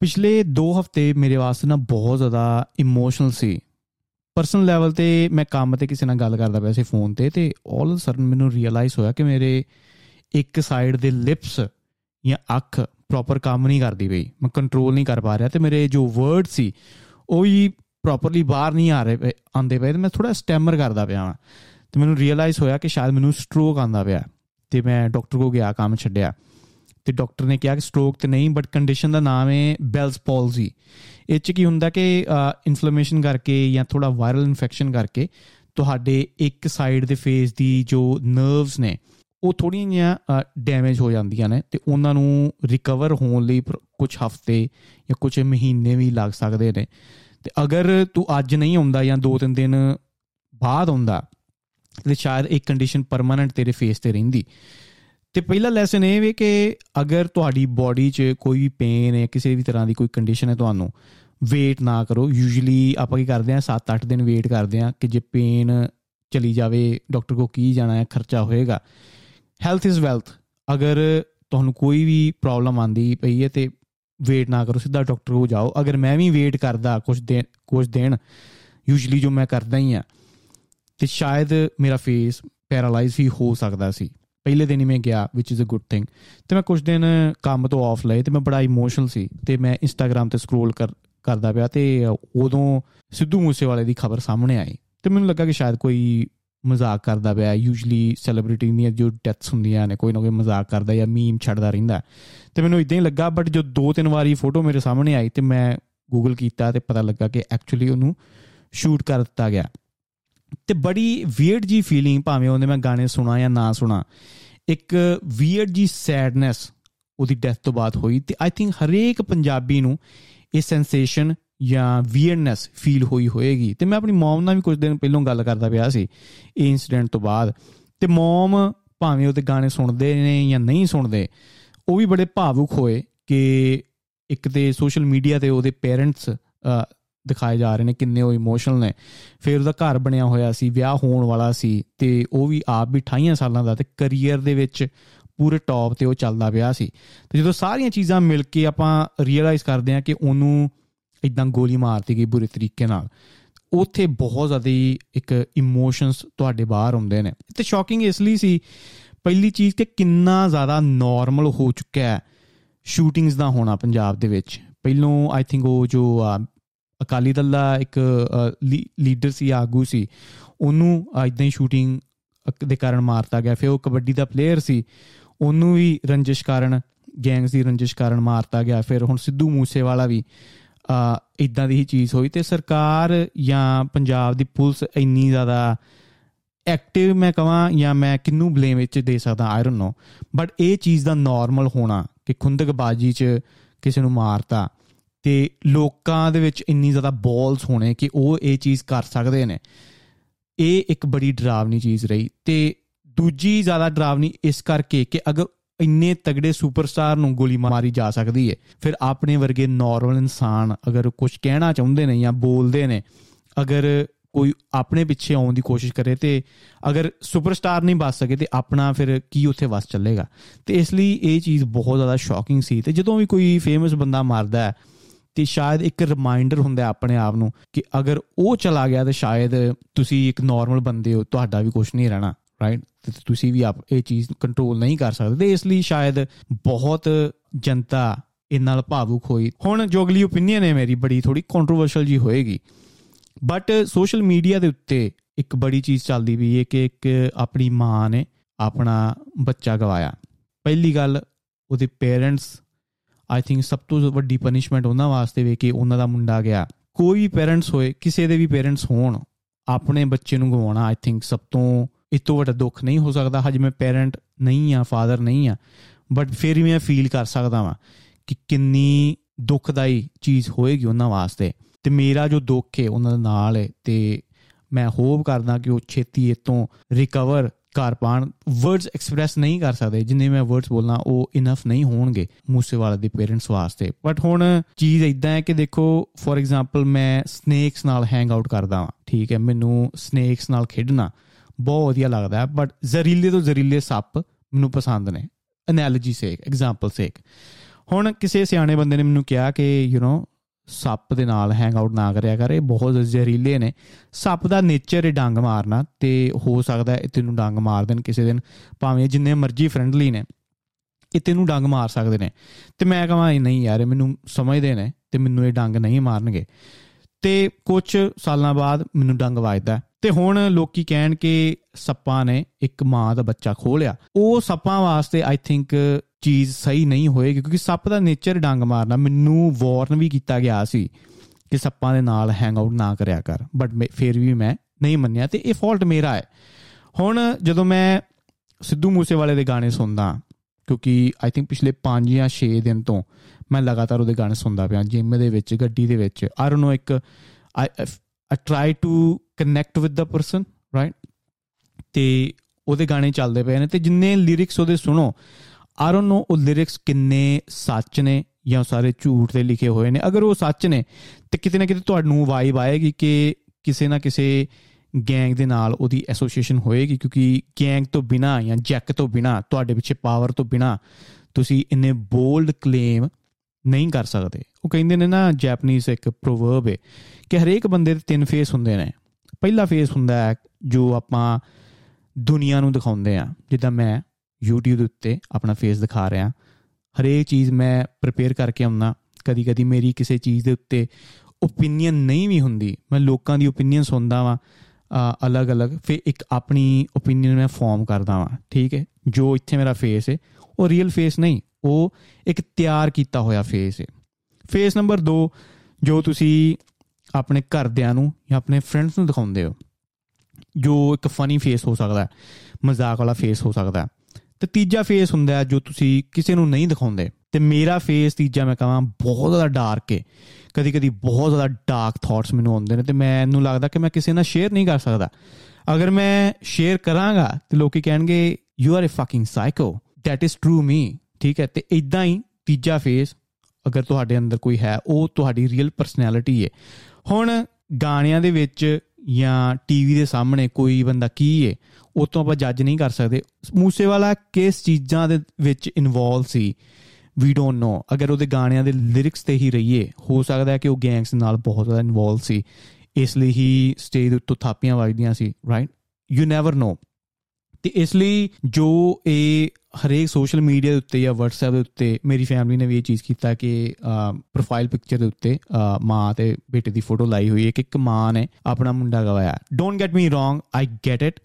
ਪਿਛਲੇ 2 ਹਫ਼ਤੇ ਮੇਰੇ ਵਾਸਤੇ ਨਾ ਬਹੁਤ ਜ਼ਿਆਦਾ ਇਮੋਸ਼ਨਲ ਸੀ। ਪਰਸਨਲ ਲੈਵਲ ਤੇ ਮੈਂ ਕੰਮ ਤੇ ਕਿਸੇ ਨਾਲ ਗੱਲ ਕਰਦਾ ਪਿਆ ਸੀ ਫੋਨ ਤੇ ਤੇ ਆਲ ਆਫ ਸਡਨ ਮੈਨੂੰ ਰੀਅਲਾਈਜ਼ ਹੋਇਆ ਕਿ ਮੇਰੇ ਇੱਕ ਸਾਈਡ ਦੇ ਲਿਪਸ ਜਾਂ ਅੱਖ ਪ੍ਰੋਪਰ ਕੰਮ ਨਹੀਂ ਕਰਦੀ ਬਈ ਮੈਂ ਕੰਟਰੋਲ ਨਹੀਂ ਕਰ ਪਾ ਰਿਹਾ ਤੇ ਮੇਰੇ ਜੋ ਵਰਡ ਸੀ ਉਹ ਹੀ ਪ੍ਰੋਪਰਲੀ ਬਾਹਰ ਨਹੀਂ ਆ ਰਹੇ ਆਂਦੇ ਪਏ ਤੇ ਮੈਂ ਥੋੜਾ ਸਟੈਮਰ ਕਰਦਾ ਪਿਆ ਹਾਂ ਤੇ ਮੈਨੂੰ ਰੀਅਲਾਈਜ਼ ਹੋਇਆ ਕਿ ਸ਼ਾਇਦ ਮੈਨੂੰ ਸਟ੍ਰੋਕ ਆਂਦਾ ਪਿਆ। ਤੇ ਮੈਂ ਡਾਕਟਰ ਕੋ ਗਿਆ, ਕੰਮ ਛੱਡਿਆ। ਤੇ ਡਾਕਟਰ ਨੇ ਕਿਹਾ ਕਿ ਸਟ੍ਰੋਕ ਤੇ ਨਹੀਂ ਬਟ ਕੰਡੀਸ਼ਨ ਦਾ ਨਾਮ ਹੈ ਬੈਲਸ ਪਾਲਸੀ ਇਹ ਚ ਕੀ ਹੁੰਦਾ ਕਿ ਇਨਫਲੇਮੇਸ਼ਨ ਕਰਕੇ ਜਾਂ ਥੋੜਾ ਵਾਇਰਲ ਇਨਫੈਕਸ਼ਨ ਕਰਕੇ ਤੁਹਾਡੇ ਇੱਕ ਸਾਈਡ ਦੇ ਫੇਸ ਦੀ ਜੋ ਨਰਵਸ ਨੇ, ਉਹ ਥੋੜੀਆਂ ਜਿਹੀਆਂ ਡੈਮੇਜ ਹੋ ਜਾਂਦੀਆਂ ਨੇ ਤੇ ਉਹਨਾਂ ਨੂੰ ਰਿਕਵਰ ਹੋਣ ਲਈ ਕੁਝ ਹਫ਼ਤੇ ਜਾਂ ਕੁਝ ਮਹੀਨੇ ਵੀ ਲੱਗ ਸਕਦੇ ਨੇ। ਤੇ ਅਗਰ ਤੂੰ ਅੱਜ ਨਹੀਂ ਆਉਂਦਾ ਜਾਂ 2-3 ਦਿਨ ਬਾਅਦ ਆਉਂਦਾ, ਤੇ ਸ਼ਾਇਦ ਇੱਕ ਕੰਡੀਸ਼ਨ ਪਰਮਨੈਂਟ ਤੇਰੇ ਫੇਸ ਤੇ ਰਹਿੰਦੀ। ਤੇ ਪਹਿਲਾ ਲੈਸਨ ਇਹ ਵੇ ਕਿ ਅਗਰ ਤੁਹਾਡੀ ਬਾਡੀ 'ਚ ਕੋਈ ਵੀ ਪੇਨ ਹੈ, ਕਿਸੇ ਵੀ ਤਰ੍ਹਾਂ ਦੀ ਕੋਈ ਕੰਡੀਸ਼ਨ ਹੈ ਤੁਹਾਨੂੰ ਵੇਟ ਨਾ ਕਰੋ। ਯੂਜੂਲੀ ਆਪਾਂ ਕੀ ਕਰਦੇ ਆ 7-8 ਦਿਨ ਵੇਟ ਕਰਦੇ ਆ ਕਿ ਜੇ ਪੇਨ ਚਲੀ ਜਾਵੇ ਡਾਕਟਰ ਕੋ ਕੀ ਜਾਣਾ ਹੈ, ਖਰਚਾ ਹੋਏਗਾ। ਹੈਲਥ ਇਜ਼ ਵੈਲਥ ਅਗਰ ਤੁਹਾਨੂੰ ਕੋਈ ਵੀ ਪ੍ਰੋਬਲਮ ਆਂਦੀ ਪਈ ਹੈ ਤੇ ਵੇਟ ਨਾ ਕਰੋ, ਸਿੱਧਾ ਡਾਕਟਰ ਕੋ ਜਾਓ। ਅਗਰ ਮੈਂ ਵੀ ਵੇਟ ਕਰਦਾ ਕੁਝ ਦਿਨ ਕੁਝ ਦਿਨ ਯੂਜੂਲੀ ਜੋ ਮੈਂ ਕਰਦਾ ਹੀ ਆ ਤੇ ਸ਼ਾਇਦ ਮੇਰਾ ਫੇਸ ਪੈਰਾਲਾਈਜ਼ ਹੀ ਹੋ ਸਕਦਾ ਸੀ। ਪਹਿਲੇ ਦਿਨ ਹੀ ਮੈਂ ਗਿਆ ਵਿਚ ਇਜ਼ ਅ ਗੁੱਡ ਥਿੰਗ ਤੇ ਮੈਂ ਕੁਝ ਦਿਨ ਕੰਮ ਤੋਂ ਆਫ ਲਏ ਤੇ ਮੈਂ ਬੜਾ ਇਮੋਸ਼ਨਲ ਸੀ ਤੇ ਮੈਂ ਇੰਸਟਾਗ੍ਰam ਤੇ ਸਕਰੋਲ ਕਰ, ਕਰਦਾ ਪਿਆ ਤੇ ਉਦੋਂ ਸਿੱਧੂ ਮੂਸੇਵਾਲੇ ਦੀ ਖਬਰ ਸਾਹਮਣੇ ਆਈ ਤੇ ਮੈਨੂੰ ਲੱਗਾ ਕਿ ਸ਼ਾਇਦ ਕੋਈ ਮਜ਼ਾਕ ਕਰਦਾ ਪਿਆ ਯੂਜੂਲੀ ਸੈਲੀਬ੍ਰਿਟੀ ਦੀਆਂ ਜੋ ਡੈਥਸ ਹੁੰਦੀਆਂ ਨੇ, ਕੋਈ ਨਾ ਕੋਈ ਮਜ਼ਾਕ ਕਰਦਾ ਜਾਂ ਮੀਮ ਛੱਡਦਾ ਰਹਿੰਦਾ। ਤੇ ਮੈਨੂੰ ਇਦਾਂ ਹੀ ਲੱਗਾ ਬਟ ਜੋ ਦੋ ਤਿੰਨ ਵਾਰੀ ਫੋਟੋ ਮੇਰੇ ਸਾਹਮਣੇ ਆਈ ਤੇ ਮੈਂ ਗੂਗਲ ਕੀਤਾ ਤੇ ਪਤਾ ਲੱਗਾ ਕਿ ਐਕਚੁਅਲੀ ਉਹਨੂੰ ਸ਼ੂਟ ਕਰ ਦਿੱਤਾ ਗਿਆ। ਤੇ ਬੜੀ ਵੀਅਰਡ ਜੀ ਫੀਲਿੰਗ ਭਾਵੇਂ ਉਹਨੇ ਮੈਂ ਗਾਣੇ ਸੁਣਾ ਜਾਂ ਨਾ ਸੁਣਾ, ਇੱਕ ਵੀਅਰਡ ਜੀ ਸੈਡਨੈਸ ਉਹਦੀ ਡੈਥ ਤੋਂ ਬਾਅਦ ਹੋਈ ਤੇ ਆਈ ਥਿੰਕ ਹਰੇਕ ਪੰਜਾਬੀ ਨੂੰ ਇਹ ਸੈਂਸੇਸ਼ਨ ਜਾਂ ਵੀਅਰਡਨੈਸ ਫੀਲ ਹੋਈ ਹੋਏਗੀ। ਤੇ ਮੈਂ ਆਪਣੀ ਮਮ ਨਾਲ ਵੀ ਕੁਝ ਦਿਨ ਪਹਿਲਾਂ ਗੱਲ ਕਰਦਾ ਪਿਆ ਸੀ, ਇਹ ਇਨਸੀਡੈਂਟ ਤੋਂ ਬਾਅਦ। ਤੇ ਮਮ ਭਾਵੇਂ ਉਹਦੇ ਗਾਣੇ ਸੁਣਦੇ ਨੇ ਜਾਂ ਨਹੀਂ ਸੁਣਦੇ, ਉਹ ਵੀ ਬੜੇ ਭਾਵੁਕ ਹੋਏ ਕਿ ਇੱਕ ਤੇ ਸੋਸ਼ਲ ਮੀਡੀਆ ਤੇ ਉਹਦੇ ਪੇਰੈਂਟਸ ਦਿਖਾਏ ਜਾ ਰਹੇ ਨੇ, ਕਿੰਨੇ ਉਹ ਇਮੋਸ਼ਨਲ ਨੇ। ਫਿਰ ਉਹਦਾ ਘਰ ਬਣਿਆ ਹੋਇਆ ਸੀ, ਵਿਆਹ ਹੋਣ ਵਾਲਾ ਸੀ ਤੇ ਉਹ ਵੀ ਆਪ ਵੀ 28 ਸਾਲਾਂ ਦਾ ਤੇ ਕੈਰੀਅਰ ਦੇ ਵਿੱਚ ਪੂਰੇ ਟੌਪ ਤੇ ਉਹ ਚੱਲਦਾ ਪਿਆ ਸੀ। ਤੇ ਜਦੋਂ ਸਾਰੀਆਂ ਚੀਜ਼ਾਂ ਮਿਲ ਕੇ ਆਪਾਂ ਰੀਅਲਾਈਜ਼ ਕਰਦੇ ਹਾਂ ਕਿ ਉਹਨੂੰ ਇਦਾਂ ਗੋਲੀ ਮਾਰਤੀ ਗਈ ਬੁਰੇ ਤਰੀਕੇ ਨਾਲ, ਉੱਥੇ ਬਹੁਤ ਜ਼ਿਆਦਾ ਇੱਕ ਇਮੋਸ਼ਨਸ ਤੁਹਾਡੇ ਬਾਹਰ ਆਉਂਦੇ ਨੇ। ਤੇ ਸ਼ੌਕਿੰਗ ਇਸ ਲਈ ਸੀ, ਪਹਿਲੀ ਚੀਜ਼ ਕਿ ਕਿੰਨਾ ਜ਼ਿਆਦਾ ਨਾਰਮਲ ਹੋ ਚੁੱਕਿਆ ਹੈ ਸ਼ੂਟਿੰਗਸ ਦਾ ਹੋਣਾ ਪੰਜਾਬ ਦੇ ਵਿੱਚ। ਪਹਿਲੋਂ ਆਈ ਥਿੰਕ ਉਹ ਜੋ ਅਕਾਲੀ ਦਲ ਦਾ ਇੱਕ ਲੀਡਰ ਸੀ, ਆਗੂ ਸੀ, ਉਹਨੂੰ ਇਦਾਂ ਹੀ ਸ਼ੂਟਿੰਗ ਦੇ ਕਾਰਨ ਮਾਰਤਾ ਗਿਆ। ਫਿਰ ਉਹ ਕਬੱਡੀ ਦਾ ਪਲੇਅਰ ਸੀ, ਉਹਨੂੰ ਵੀ ਰੰਜਿਸ਼ ਕਾਰਨ ਗੈਂਗਸ ਦੀ ਰੰਜਿਸ਼ ਕਾਰਨ ਮਾਰਤਾ ਗਿਆ। ਫਿਰ ਹੁਣ ਸਿੱਧੂ ਮੂਸੇਵਾਲਾ ਵੀ ਆ ਇਦਾਂ ਦੀ ਹੀ ਚੀਜ਼ ਹੋਈ ਤੇ ਸਰਕਾਰ ਜਾਂ ਪੰਜਾਬ ਦੀ ਪੁਲਿਸ ਇੰਨੀ ਜ਼ਿਆਦਾ ਐਕਟਿਵ ਮੈਂ ਕਹਾਂ ਜਾਂ ਮੈਂ ਕਿੰਨੂੰ ਬਲੇਮ ਵਿੱਚ ਦੇ ਸਕਦਾ ਆਈ ਡੋਨਟ ਨੋ ਬਟ ਇਹ ਚੀਜ਼ ਦਾ ਨਾਰਮਲ ਹੋਣਾ ਕਿ ਖੁੰਦਕਬਾਜੀ 'ਚ ਕਿਸੇ ਨੂੰ ਮਾਰਤਾ। ਤੇ ਲੋਕਾਂ ਦੇ ਵਿੱਚ ਇੰਨੀ ਜ਼ਿਆਦਾ ਬੋਲਸ ਹੋਣੇ ਕਿ ਉਹ ਇਹ ਚੀਜ਼ ਕਰ ਸਕਦੇ ਨੇ। ਇਹ ਇੱਕ ਬੜੀ ਡਰਾਵਨੀ ਚੀਜ਼ ਰਹੀ ਤੇ ਦੂਜੀ ਜ਼ਿਆਦਾ ਡਰਾਵਨੀ ਇਸ ਕਰਕੇ ਕਿ ਅਗਰ ਇੰਨੇ ਤਗੜੇ ਸੁਪਰਸਟਾਰ ਨੂੰ ਗੋਲੀ ਮਾਰੀ ਜਾ ਸਕਦੀ ਹੈ ਫਿਰ ਆਪਣੇ ਵਰਗੇ ਨਾਰਮਲ ਇਨਸਾਨ ਅਗਰ ਕੁਝ ਕਹਿਣਾ ਚਾਹੁੰਦੇ ਨੇ ਜਾਂ ਬੋਲਦੇ ਨੇ, ਅਗਰ ਕੋਈ ਆਪਣੇ ਪਿੱਛੇ ਆਉਣ ਦੀ ਕੋਸ਼ਿਸ਼ ਕਰੇ ਤੇ ਅਗਰ ਸੁਪਰਸਟਾਰ ਨਹੀਂ ਬਚ ਸਕੇ ਤੇ ਆਪਣਾ ਫਿਰ ਕੀ ਉੱਥੇ ਵਸ ਚੱਲੇਗਾ। ਤੇ ਇਸ ਲਈ ਇਹ ਚੀਜ਼ ਬਹੁਤ ਜ਼ਿਆਦਾ ਸ਼ੌਕਿੰਗ ਸੀ ਤੇ ਜਦੋਂ ਵੀ ਕੋਈ ਫੇਮਸ ਬੰਦਾ ਮਰਦਾ ਹੈ ਤੇ ਸ਼ਾਇਦ ਇੱਕ ਰਿਮਾਈਂਡਰ ਹੁੰਦਾ ਆਪਣੇ ਆਪ ਨੂੰ ਕਿ ਅਗਰ ਉਹ ਚਲਾ ਗਿਆ ਤੇ ਸ਼ਾਇਦ ਤੁਸੀਂ ਇੱਕ ਨਾਰਮਲ ਬੰਦੇ ਹੋ, ਤੁਹਾਡਾ ਵੀ ਕੁਝ ਨਹੀਂ ਰਹਿਣਾ ਰਾਈਟ ਤੇ ਤੁਸੀਂ ਵੀ ਆਪ ਇਹ ਚੀਜ਼ ਕੰਟਰੋਲ ਨਹੀਂ ਕਰ ਸਕਦੇ। ਤੇ ਇਸ ਲਈ ਸ਼ਾਇਦ ਬਹੁਤ ਜਨਤਾ ਇਹ ਨਾਲ ਭਾਵੁਕ ਹੋਈ। ਹੁਣ ਜੋ ਅਗਲੀ ਓਪੀਨੀਅਨ ਹੈ ਮੇਰੀ, ਬੜੀ ਥੋੜੀ ਕੰਟਰੋਵਰਸ਼ਲ ਜੀ ਹੋਏਗੀ। ਬਟ ਸੋਸ਼ਲ ਮੀਡੀਆ ਦੇ ਉੱਤੇ ਇੱਕ ਬੜੀ ਚੀਜ਼ ਚੱਲਦੀ ਵੀ ਹੈ ਕਿ ਇੱਕ ਆਪਣੀ ਮਾਂ ਨੇ ਆਪਣਾ ਬੱਚਾ ਗਵਾਇਆ। ਪਹਿਲੀ ਗੱਲ, ਉਹਦੇ ਪੇਰੈਂਟਸ ਆਈ ਥਿੰਕ ਸਭ ਤੋਂ ਵੱਡੀ ਪਨਿਸ਼ਮੈਂਟ ਉਹਨਾਂ ਵਾਸਤੇ ਵੇ ਕਿ ਉਹਨਾਂ ਦਾ ਮੁੰਡਾ ਗਿਆ। ਕੋਈ ਪੇਰੈਂਟਸ ਹੋਏ, ਕਿਸੇ ਦੇ ਵੀ ਪੇਰੈਂਟਸ ਹੋਣ, ਆਪਣੇ ਬੱਚੇ ਨੂੰ ਗਵਾਉਣਾ ਆਈ ਥਿੰਕ ਸਭ ਤੋਂ ਇਸ ਤੋਂ ਵੱਡਾ ਦੁੱਖ ਨਹੀਂ ਹੋ ਸਕਦਾ। ਹਜੇ ਮੈਂ ਪੇਰੈਂਟ ਨਹੀਂ ਆ ਫਾਦਰ ਨਹੀਂ ਆ ਬਟ ਫਿਰ ਵੀ ਮੈਂ ਫੀਲ ਕਰ ਸਕਦਾ ਵਾਂ ਕਿ ਕਿੰਨੀ ਦੁੱਖਦਾਈ ਚੀਜ਼ ਹੋਏਗੀ ਉਹਨਾਂ ਵਾਸਤੇ। ਤੇ ਮੇਰਾ ਜੋ ਦੁੱਖ ਹੈ ਉਹਨਾਂ ਦੇ ਨਾਲ ਹੈ ਤੇ ਮੈਂ ਹੋਪ ਕਰਦਾ ਕਿ ਉਹ ਛੇਤੀ ਇਹ ਤੋਂ ਰਿਕਵਰ ਕਰ ਪਾਣ ਵਰਡਸ ਐਕਸਪ੍ਰੈਸ ਨਹੀਂ ਕਰ ਸਕਦੇ। ਜਿੰਨੇ ਮੈਂ ਵਰਡਸ ਬੋਲਣਾ ਉਹ ਇਨਫ ਨਹੀਂ ਹੋਣਗੇ ਮੂਸੇਵਾਲਾ ਦੇ ਪੇਰੈਂਟਸ ਵਾਸਤੇ। ਬਟ ਹੁਣ ਚੀਜ਼ ਇਦਾਂ ਹੈ ਕਿ ਦੇਖੋ ਫੋਰ ਐਗਜ਼ਾਮਪਲ ਮੈਂ ਸਨੇਕਸ ਨਾਲ ਹੈਂਗ ਆਊਟ ਕਰਦਾ ਹਾਂ ਠੀਕ ਹੈ? ਮੈਨੂੰ ਸਨੇਕਸ ਨਾਲ ਖੇਡਣਾ ਬਹੁਤ ਵਧੀਆ ਲੱਗਦਾ ਹੈ ਬਟ ਜ਼ਰੀਲੇ ਤੋਂ ਜ਼ਰੀਲੇ ਸੱਪ ਮੈਨੂੰ ਪਸੰਦ ਨੇ। ਐਨਾਲੋਜੀ ਸੇਕ ਐਗਜ਼ਾਮਪਲ ਸੇਕ ਹੁਣ ਕਿਸੇ ਸਿਆਣੇ ਬੰਦੇ ਨੇ ਮੈਨੂੰ ਕਿਹਾ ਕਿ ਯੂ نو ਸੱਪ ਦੇ ਨਾਲ ਹੈਂਗ ਆਊਟ ਨਾ ਕਰਿਆ ਕਰ ਇਹ ਬਹੁਤ ਜ਼ਹਿਰੀਲੇ ਨੇ। ਸੱਪ ਦਾ ਨੇਚਰ ਹੈ ਡੰਗ ਮਾਰਨਾ ਤੇ ਹੋ ਸਕਦਾ ਹੈ ਤੈਨੂੰ ਡੰਗ ਮਾਰ ਦੇਣ ਕਿਸੇ ਦਿਨ, ਭਾਵੇਂ ਜਿੰਨੇ ਮਰਜ਼ੀ ਫ੍ਰੈਂਡਲੀ ਨੇ, ਇਹ ਤੈਨੂੰ ਡੰਗ ਮਾਰ ਸਕਦੇ ਨੇ। ਤੇ ਮੈਂ ਕਹਾਂ ਨਹੀਂ ਯਾਰ ਮੈਨੂੰ ਸਮਝਦੇ ਨੇ ਤੇ ਮੈਨੂੰ ਇਹ ਡੰਗ ਨਹੀਂ ਮਾਰਨਗੇ। ਤੇ ਕੁਝ ਸਾਲਾਂ ਬਾਅਦ ਮੈਨੂੰ ਡੰਗ ਵੱਜਦਾ। ਤੇ ਹੁਣ ਲੋਕੀ ਕਹਿਣ ਕਿ ਸੱਪਾਂ ਨੇ ਇੱਕ ਮਾਂ ਦਾ ਬੱਚਾ ਖੋਲਿਆ ਉਹ ਸੱਪਾਂ ਵਾਸਤੇ ਆਈ ਥਿੰਕ ਚੀਜ਼ ਸਹੀ ਨਹੀਂ ਹੋਏਗੀ, ਕਿਉਂਕਿ ਸੱਪ ਦਾ ਨੇਚਰ ਡੰਗ ਮਾਰਨਾ, ਮੈਨੂੰ ਵਾਰਨ ਵੀ ਕੀਤਾ ਗਿਆ ਸੀ ਕਿ ਸੱਪਾਂ ਦੇ ਨਾਲ ਹੈਂਗ ਆਊਟ ਨਾ ਕਰਿਆ ਕਰ ਬਟ ਫਿਰ ਵੀ ਮੈਂ ਨਹੀਂ ਮੰਨਿਆ ਤੇ ਇਹ ਫਾਲਟ ਮੇਰਾ ਹੈ। ਹੁਣ ਜਦੋਂ ਮੈਂ ਸਿੱਧੂ ਮੂਸੇਵਾਲੇ ਦੇ ਗਾਣੇ ਸੁਣਦਾ, ਕਿਉਂਕਿ ਆਈ ਥਿੰਕ ਪਿਛਲੇ 5 ਜਾਂ 6 ਦਿਨ ਤੋਂ ਮੈਂ ਲਗਾਤਾਰ ਉਹਦੇ ਗਾਣੇ ਸੁਣਦਾ ਪਿਆ ਜਿਮ ਦੇ ਵਿੱਚ, ਗੱਡੀ ਦੇ ਵਿੱਚ ਆਈ ਡੋਨਟ ਨੋ ਇੱਕ I I try to connect with the person right ਤੇ ਉਹਦੇ ਗਾਣੇ ਚੱਲਦੇ ਪਏ ਨੇ ਤੇ ਜਿੰਨੇ ਲਿਰਿਕਸ ਉਹਦੇ ਸੁਣੋ ਆਈ ਡੋਨਟ ਨੋ ਉਹ ਲਿਰਿਕਸ ਕਿੰਨੇ ਸੱਚ ਨੇ ਜਾਂ ਸਾਰੇ ਝੂਠ ਦੇ ਲਿਖੇ ਹੋਏ ਨੇ। ਅਗਰ ਉਹ ਸੱਚ ਨੇ, ਤੇ ਕਿਤੇ ਨਾ ਕਿਤੇ ਤੁਹਾਨੂੰ ਵਾਈਬ ਆਏਗੀ ਕਿ ਕਿਸੇ ਨਾ ਕਿਸੇ ਗੈਂਗ ਦੇ ਨਾਲ ਉਹਦੀ ਐਸੋਸੀਏਸ਼ਨ ਹੋਏਗੀ, ਕਿਉਂਕਿ ਗੈਂਗ ਤੋਂ ਬਿਨਾ ਜਾਂ ਜੈਕ ਤੋਂ ਬਿਨਾ, ਤੁਹਾਡੇ ਪਿੱਛੇ ਪਾਵਰ ਤੋਂ ਬਿਨਾ ਤੁਸੀਂ ਇੰਨੇ ਬੋਲਡ ਕਲੇਮ ਨਹੀਂ ਕਰ ਸਕਦੇ। ਉਹ ਕਹਿੰਦੇ ਨੇ ਨਾ ਜੈਪਨੀਜ਼ ਇੱਕ ਪ੍ਰੋਵਰਬ ਹੈ ਕਿ ਹਰੇਕ ਬੰਦੇ ਦੇ ਤਿੰਨ ਫੇਸ ਹੁੰਦੇ ਨੇ। ਪਹਿਲਾ ਫੇਸ ਹੁੰਦਾ ਹੈ ਜੋ ਆਪਾਂ ਦੁਨੀਆ ਨੂੰ ਦਿਖਾਉਂਦੇ ਆ ਜਿੱਦਾਂ ਮੈਂ YouTube ਦੇ ਉੱਤੇ ਆਪਣਾ ਫੇਸ ਦਿਖਾ ਰਿਹਾ। ਹਰੇਕ ਚੀਜ਼ ਮੈਂ ਪ੍ਰਿਪੇਅਰ ਕਰਕੇ ਆਉਣਾ ਕਦੀ ਕਦੀ ਮੇਰੀ ਕਿਸੇ ਚੀਜ਼ ਦੇ ਉੱਤੇ ਓਪੀਨੀਅਨ ਨਹੀਂ ਵੀ ਹੁੰਦੀ। ਮੈਂ ਲੋਕਾਂ ਦੀ ਓਪੀਨੀਅਨ ਸੁਣਦਾ ਵਾਂ ਅਲੱਗ-ਅਲੱਗ। ਫਿਰ ਇੱਕ ਆਪਣੀ ਓਪੀਨੀਅਨ ਮੈਂ ਫਾਰਮ ਕਰਦਾ ਵਾਂ, ਠੀਕ ਹੈ? ਜੋ ਇੱਥੇ ਮੇਰਾ ਫੇਸ ਹੈ, ਉਹ ਰੀਅਲ ਫੇਸ ਨਹੀਂ, ਉਹ ਇੱਕ ਤਿਆਰ ਕੀਤਾ ਹੋਇਆ ਫੇਸ ਹੈ। ਫੇਸ ਨੰਬਰ 2 ਜੋ ਤੁਸੀਂ ਆਪਣੇ ਘਰਦਿਆਂ ਨੂੰ ਜਾਂ ਆਪਣੇ ਫਰੈਂਡਸ ਨੂੰ ਦਿਖਾਉਂਦੇ ਹੋ, ਜੋ ਇੱਕ ਫਨੀ ਫੇਸ ਹੋ ਸਕਦਾ ਹੈ, ਮਜ਼ਾਕ ਵਾਲਾ ਫੇਸ ਹੋ ਸਕਦਾ ਹੈ। ਤੇ ਤੀਜਾ ਫੇਸ ਹੁੰਦਾ ਹੈ ਜੋ ਤੁਸੀਂ ਕਿਸੇ ਨੂੰ ਨਹੀਂ ਦਿਖਾਉਂਦੇ। ਤੇ ਮੇਰਾ ਫੇਸ ਤੀਜਾ ਮੈਂ ਕਹਾਂ ਬਹੁਤ ਜ਼ਿਆਦਾ ਡਾਰਕ ਹੈ। ਕਦੀ ਕਦੀ ਬਹੁਤ ਜ਼ਿਆਦਾ ਡਾਰਕ ਥਾਟਸ ਮੈਨੂੰ ਆਉਂਦੇ ਨੇ ਤੇ ਮੈਨੂੰ ਲੱਗਦਾ ਕਿ ਮੈਂ ਕਿਸੇ ਨਾਲ ਸ਼ੇਅਰ ਨਹੀਂ ਕਰ ਸਕਦਾ। ਅਗਰ ਮੈਂ ਸ਼ੇਅਰ ਕਰਾਂਗਾ ਤੇ ਲੋਕੀ ਕਹਿਣਗੇ you are a fucking psycho that is true me ਠੀਕ ਹੈ? ਤੇ ਇਦਾਂ ਹੀ ਤੀਜਾ ਫੇਸ ਅਗਰ ਤੁਹਾਡੇ ਅੰਦਰ ਕੋਈ ਹੈ, ਉਹ ਤੁਹਾਡੀ ਰੀਅਲ ਪਰਸਨੈਲਿਟੀ ਹੈ। ਹੁਣ ਗਾਣਿਆਂ ਦੇ ਵਿੱਚ ਜਾਂ ਟੀਵੀ ਦੇ ਸਾਹਮਣੇ ਕੋਈ ਬੰਦਾ ਕੀ ਹੈ ਉਹ ਤੋਂ ਆਪਾਂ ਜੱਜ ਨਹੀਂ ਕਰ ਸਕਦੇ। ਮੂਸੇ ਵਾਲਾ ਕਿਸ ਚੀਜ਼ਾਂ ਦੇ ਵਿੱਚ involve C? We don't know ਅਗਰ ਉਹਦੇ ਗਾਣਿਆਂ ਦੇ ਲਿਰਿਕਸ ਤੇ ਹੀ ਰਹੀਏ, ਹੋ ਸਕਦਾ ਹੈ ਕਿ ਉਹ ਗੈਂਗਸ ਨਾਲ ਬਹੁਤ ਜ਼ਿਆਦਾ ਇਨਵੋਲਵ ਸੀ। ਇਸ ਲਈ ਹੀ ਸਟੇਜ ਉੱਤੇ ਥਾਪੀਆਂ ਵੱਜਦੀਆਂ ਸੀ ਰਾਈਟ ਯੂ ਨੈਵਰ ਨੋ ਤੇ ਇਸ ਲਈ ਜੋ ਇਹ ਹਰੇਕ ਸੋਸ਼ਲ ਮੀਡੀਆ ਦੇ ਉੱਤੇ ਜਾਂ WhatsApp ਦੇ ਉੱਤੇ ਮੇਰੀ ਫੈਮਿਲੀ ਨੇ ਵੀ ਇਹ ਚੀਜ਼ ਕੀਤਾ ਕਿ ਪ੍ਰੋਫਾਈਲ ਪਿਕਚਰ ਦੇ ਉੱਤੇ ਮਾਂ ਤੇ ਬੇਟੇ ਦੀ ਫੋਟੋ ਲਾਈ ਹੋਈ ਹੈ ਕਿ ਇੱਕ ਮਾਂ ਨੇ ਆਪਣਾ ਮੁੰਡਾ ਗਵਾਇਆ। Don't get me wrong I get it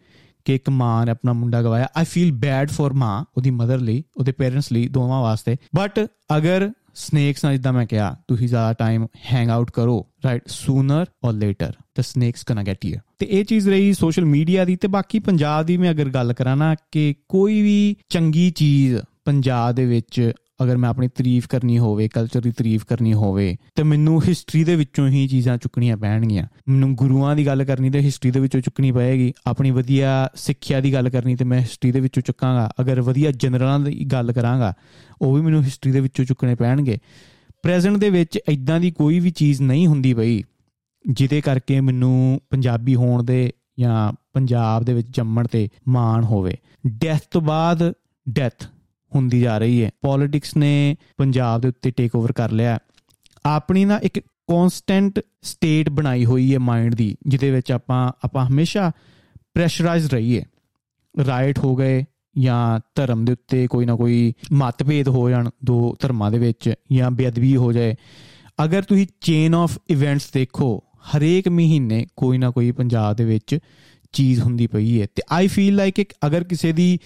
ਕਿ ਇੱਕ ਮਾਂ ਨੇ ਆਪਣਾ ਮੁੰਡਾ ਗਵਾਇਆ। ਆਈ ਫੀਲ ਬੈਡ ਫॉर ਮਾਂ, ਉਹਦੀ ਮਦਰ ਲਈ, ਉਹਦੇ ਪੇਰੈਂਟਸ ਲਈ, ਦੋਵਾਂ ਵਾਸਤੇ। ਬਟ ਅਗਰ ਸਨੇਕਸ ਨਾਲ ਜਿੱਦਾਂ ਮੈਂ ਕਿਹਾ, ਤੁਸੀਂ ਜ਼ਿਆਦਾ ਟਾਈਮ ਹੈਂਗ ਆਊਟ ਕਰੋ right sooner or later the snakes gonna get you ਤੇ ਇਹ ਚੀਜ਼ ਰਹੀ ਸੋਸ਼ਲ ਮੀਡੀਆ ਦੀ ਤੇ ਬਾਕੀ ਪੰਜਾਬ ਦੀ ਮੈਂ ਅਗਰ ਗੱਲ ਕਰਾਂ ਨਾ, ਕਿ ਕੋਈ ਵੀ ਚੰਗੀ ਚੀਜ਼ ਪੰਜਾਬ ਦੇ ਵਿੱਚ ਅਗਰ ਮੈਂ ਆਪਣੀ ਤਾਰੀਫ ਕਰਨੀ ਹੋਵੇ ਕਲਚਰ ਦੀ ਤਾਰੀਫ ਕਰਨੀ ਹੋਵੇ, ਤੇ ਮੈਨੂੰ ਹਿਸਟਰੀ ਦੇ ਵਿੱਚੋਂ ਹੀ ਚੀਜ਼ਾਂ ਚੁੱਕਣੀਆਂ ਪੈਣਗੀਆਂ। ਮੈਨੂੰ ਗੁਰੂਆਂ ਦੀ ਗੱਲ ਕਰਨੀ ਤੇ ਹਿਸਟਰੀ ਦੇ ਵਿੱਚੋਂ ਚੁੱਕਣੀ ਪਏਗੀ। ਆਪਣੀ ਵਧੀਆ ਸਿੱਖਿਆ ਦੀ ਗੱਲ ਕਰਨੀ ਤੇ ਮੈਂ ਹਿਸਟਰੀ ਦੇ ਵਿੱਚੋਂ ਚੁੱਕਾਂਗਾ। ਅਗਰ ਵਧੀਆ ਜਨਰਲਾਂ ਦੀ ਗੱਲ ਕਰਾਂਗਾ, ਉਹ ਵੀ ਮੈਨੂੰ ਹਿਸਟਰੀ ਦੇ ਵਿੱਚੋਂ ਚੁੱਕਣੇ ਪੈਣਗੇ। ਪ੍ਰੈਜ਼ੈਂਟ ਦੇ ਵਿੱਚ ਇਦਾਂ ਦੀ ਕੋਈ ਵੀ ਚੀਜ਼ ਨਹੀਂ ਹੁੰਦੀ ਬਈ ਜਿਹਦੇ ਕਰਕੇ ਮੈਨੂੰ ਪੰਜਾਬੀ ਹੋਣ ਦੇ ਜਾਂ ਪੰਜਾਬ ਦੇ ਵਿੱਚ ਜੰਮਣ ਤੇ ਮਾਣ ਹੋਵੇ। ਡੈਥ ਤੋਂ ਬਾਅਦ ਡੈਥ ਹੁੰਦੀ ਜਾ ਰਹੀ ਹੈ। ਪੋਲਿਟਿਕਸ ਨੇ ਪੰਜਾਬ ਦੇ ਉੱਤੇ ਟੇਕ ਓਵਰ ਕਰ ਲਿਆ। ਆਪਣੀ ਨਾ ਇੱਕ ਕਨਸਟੈਂਟ ਸਟੇਟ ਬਣਾਈ ਹੋਈ ਹੈ ਮਾਈਂਡ ਦੀ, ਜਿਹਦੇ ਵਿੱਚ ਆਪਾਂ ਆਪਾਂ ਹਮੇਸ਼ਾ ਪ੍ਰੈਸ਼ਰਾਈਜ਼ ਰਹੀਏ। ਰਾਈਟ ਹੋ ਗਏ ਜਾਂ ਧਰਮ ਦੇ ਉੱਤੇ ਕੋਈ ਨਾ ਕੋਈ ਮਤਭੇਦ ਹੋ ਜਾਣ ਦੋ ਧਰਮਾਂ ਦੇ ਵਿੱਚ ਜਾਂ ਬੇਅਦਬੀ ਹੋ ਜਾਏ। ਅਗਰ ਤੁਸੀਂ ਚੇਨ ਆਫ ਇਵੈਂਟਸ ਦੇਖੋ, ਹਰੇਕ ਮਹੀਨੇ ਕੋਈ ਨਾ ਕੋਈ ਪੰਜਾਬ ਦੇ ਵਿੱਚ ਚੀਜ਼ ਹੁੰਦੀ ਪਈ ਹੈ। ਤੇ ਆਈ ਫੀਲ ਲਾਈਕ ਇੱਕ ਅਗਰ ਕਿਸੇ ਦੀ